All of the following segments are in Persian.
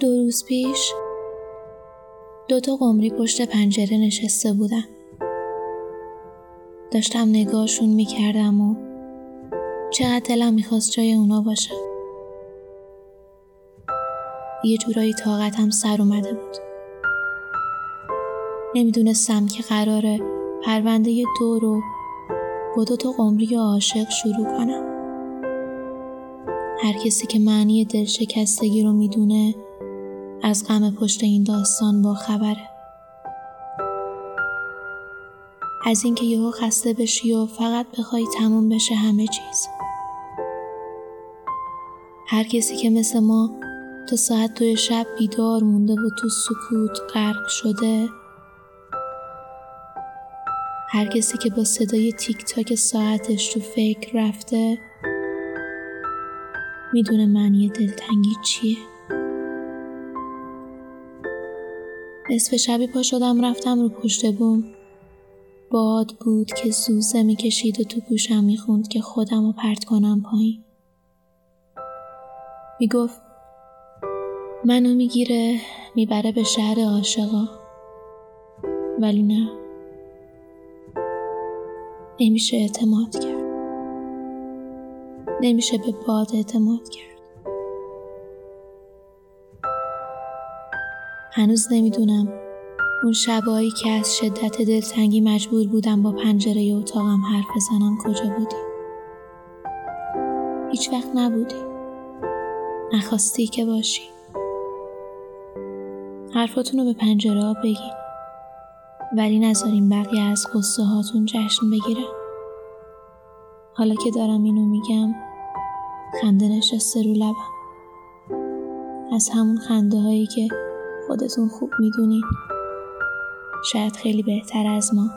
دو روز پیش دوتا قمری پشت پنجره نشسته بودن. داشتم نگاهشون می‌کردم و چقدر دلم می‌خواست جای اونا باشم یه جورایی طاقتم سر اومده بود. نمی‌دونستم که قراره پرونده دو رو با دو تا قمری عاشق شروع کنم. هر کسی که معنی دلشکستگی رو می‌دونه از غم پشت این داستان با خبره. از اینکه یهو خسته بشی و فقط بخوای تموم بشه همه چیز. هر کسی که مثل ما تا ساعت دو شب بیدار مونده و تو سکوت غرق شده هر کسی که با صدای تیک تاک ساعتش تو فکر رفته می‌دونه معنی دلتنگی چیه. نصف شبی پا شدم رفتم رو پشت بوم. باد بود که زوزه می‌کشید و تو گوشم می‌خوند که خودم رو پرت کنم پایین. می‌گفت منو می‌گیره می‌بره به شهر عاشقا. ولی نه. نمیشه اعتماد کرد. نمیشه به باد اعتماد کرد. هنوز نمی‌دونم. اون شبایی که از شدت دلتنگی مجبور بودم با پنجره اتاقم حرف بزنم کجا بودی؟ هیچ وقت نبودی. نخواستی که باشی. حرفاتون رو به پنجره ها بگین. ولی نذاریم بقیه از قصه هاتون جشن بگیرن. حالا که دارم اینو میگم خنده نشسته رو لبم. از همون خنده هایی که خودتون خوب می‌دونین شاید خیلی بهتر از ما.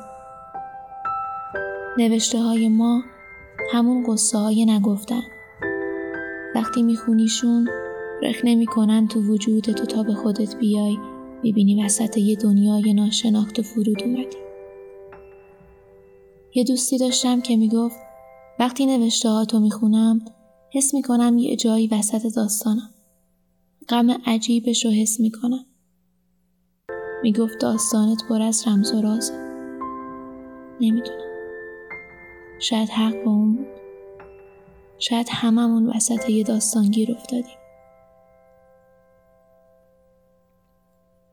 نوشته های ما همون قصه های نگفتن. وقتی میخونیشون رخ نمی‌کنن تو وجود تو تا به خودت بیای می‌بینی وسط یه دنیای ناشناخت و فرود اومدی. یه دوستی داشتم که می‌گفت وقتی نوشته ها تو می‌خونم حس می‌کنم یه جایی وسط داستانم. غم عجیبش رو حس می‌کنم. می‌گفت داستانت پر از رمز و رازه نمی‌دونم. شاید حق با اون بود شاید هممون وسط یه داستانگیر افتادیم.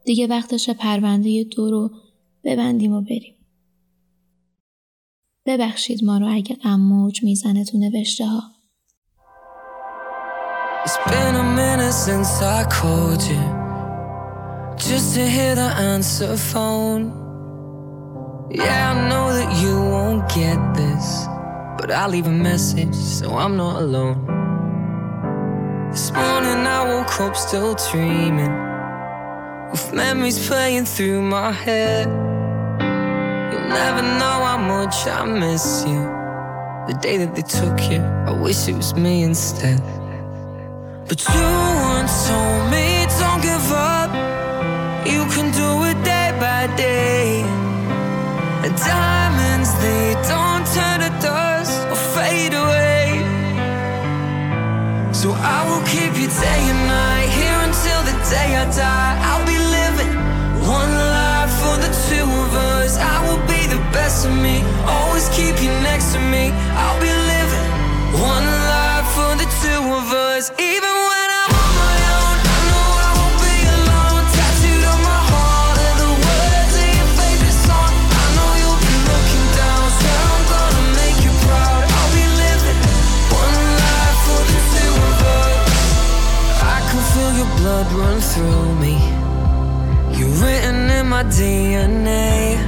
دیگه وقتش پرونده دو رو ببندیم و بریم. ببخشید ما رو اگه غم موج می‌زنه تو نوشته ها It's been a minute since I called you. Just to hear the answer phone. Yeah, I know that you won't get this But I'll leave a message so I'm not alone. This morning I woke up still dreaming With memories playing through my head. You'll never know how much I miss you. The day that they took you I wish it was me instead. But you once told me don't give up You can do it day by day. Diamonds they don't turn to dust or fade away. So I will keep you day and night Here until the day I die. I'll be through me. You're written in my DNA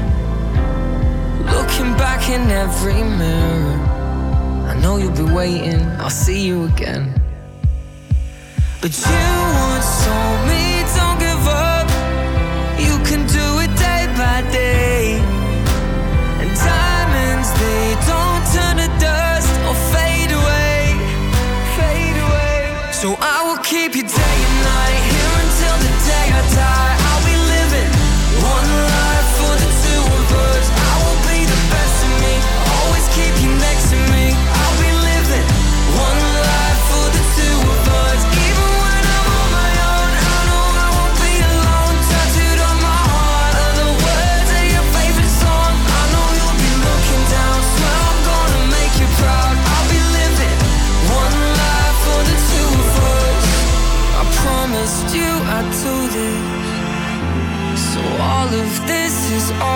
Looking back in every mirror I know you'll be waiting, I'll see you again. But you once told me don't give up. You can do it day by day. And diamonds, they don't turn to dust or fade away Fade away. So I will keep you day and night Until the day I die. I'll be living one life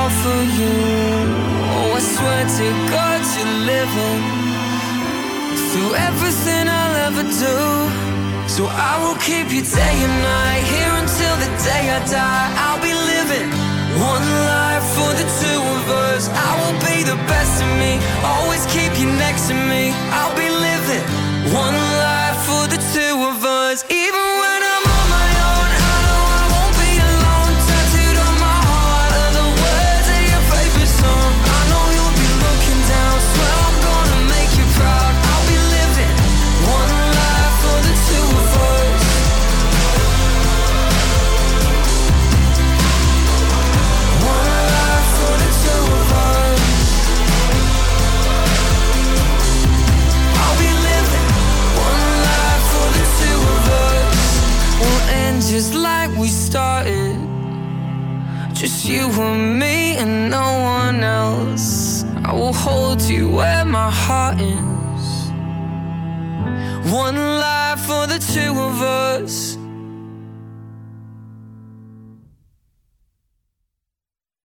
all for you. Oh, I swear to God you're living through everything I'll ever do. So I will keep you day and night here until the day I die. I'll be living one life for the two of us. I will be the best of me, always keep you next to me. I'll be living one life Just you and me and no one else. I will hold you where my heart is. One life for the two of us.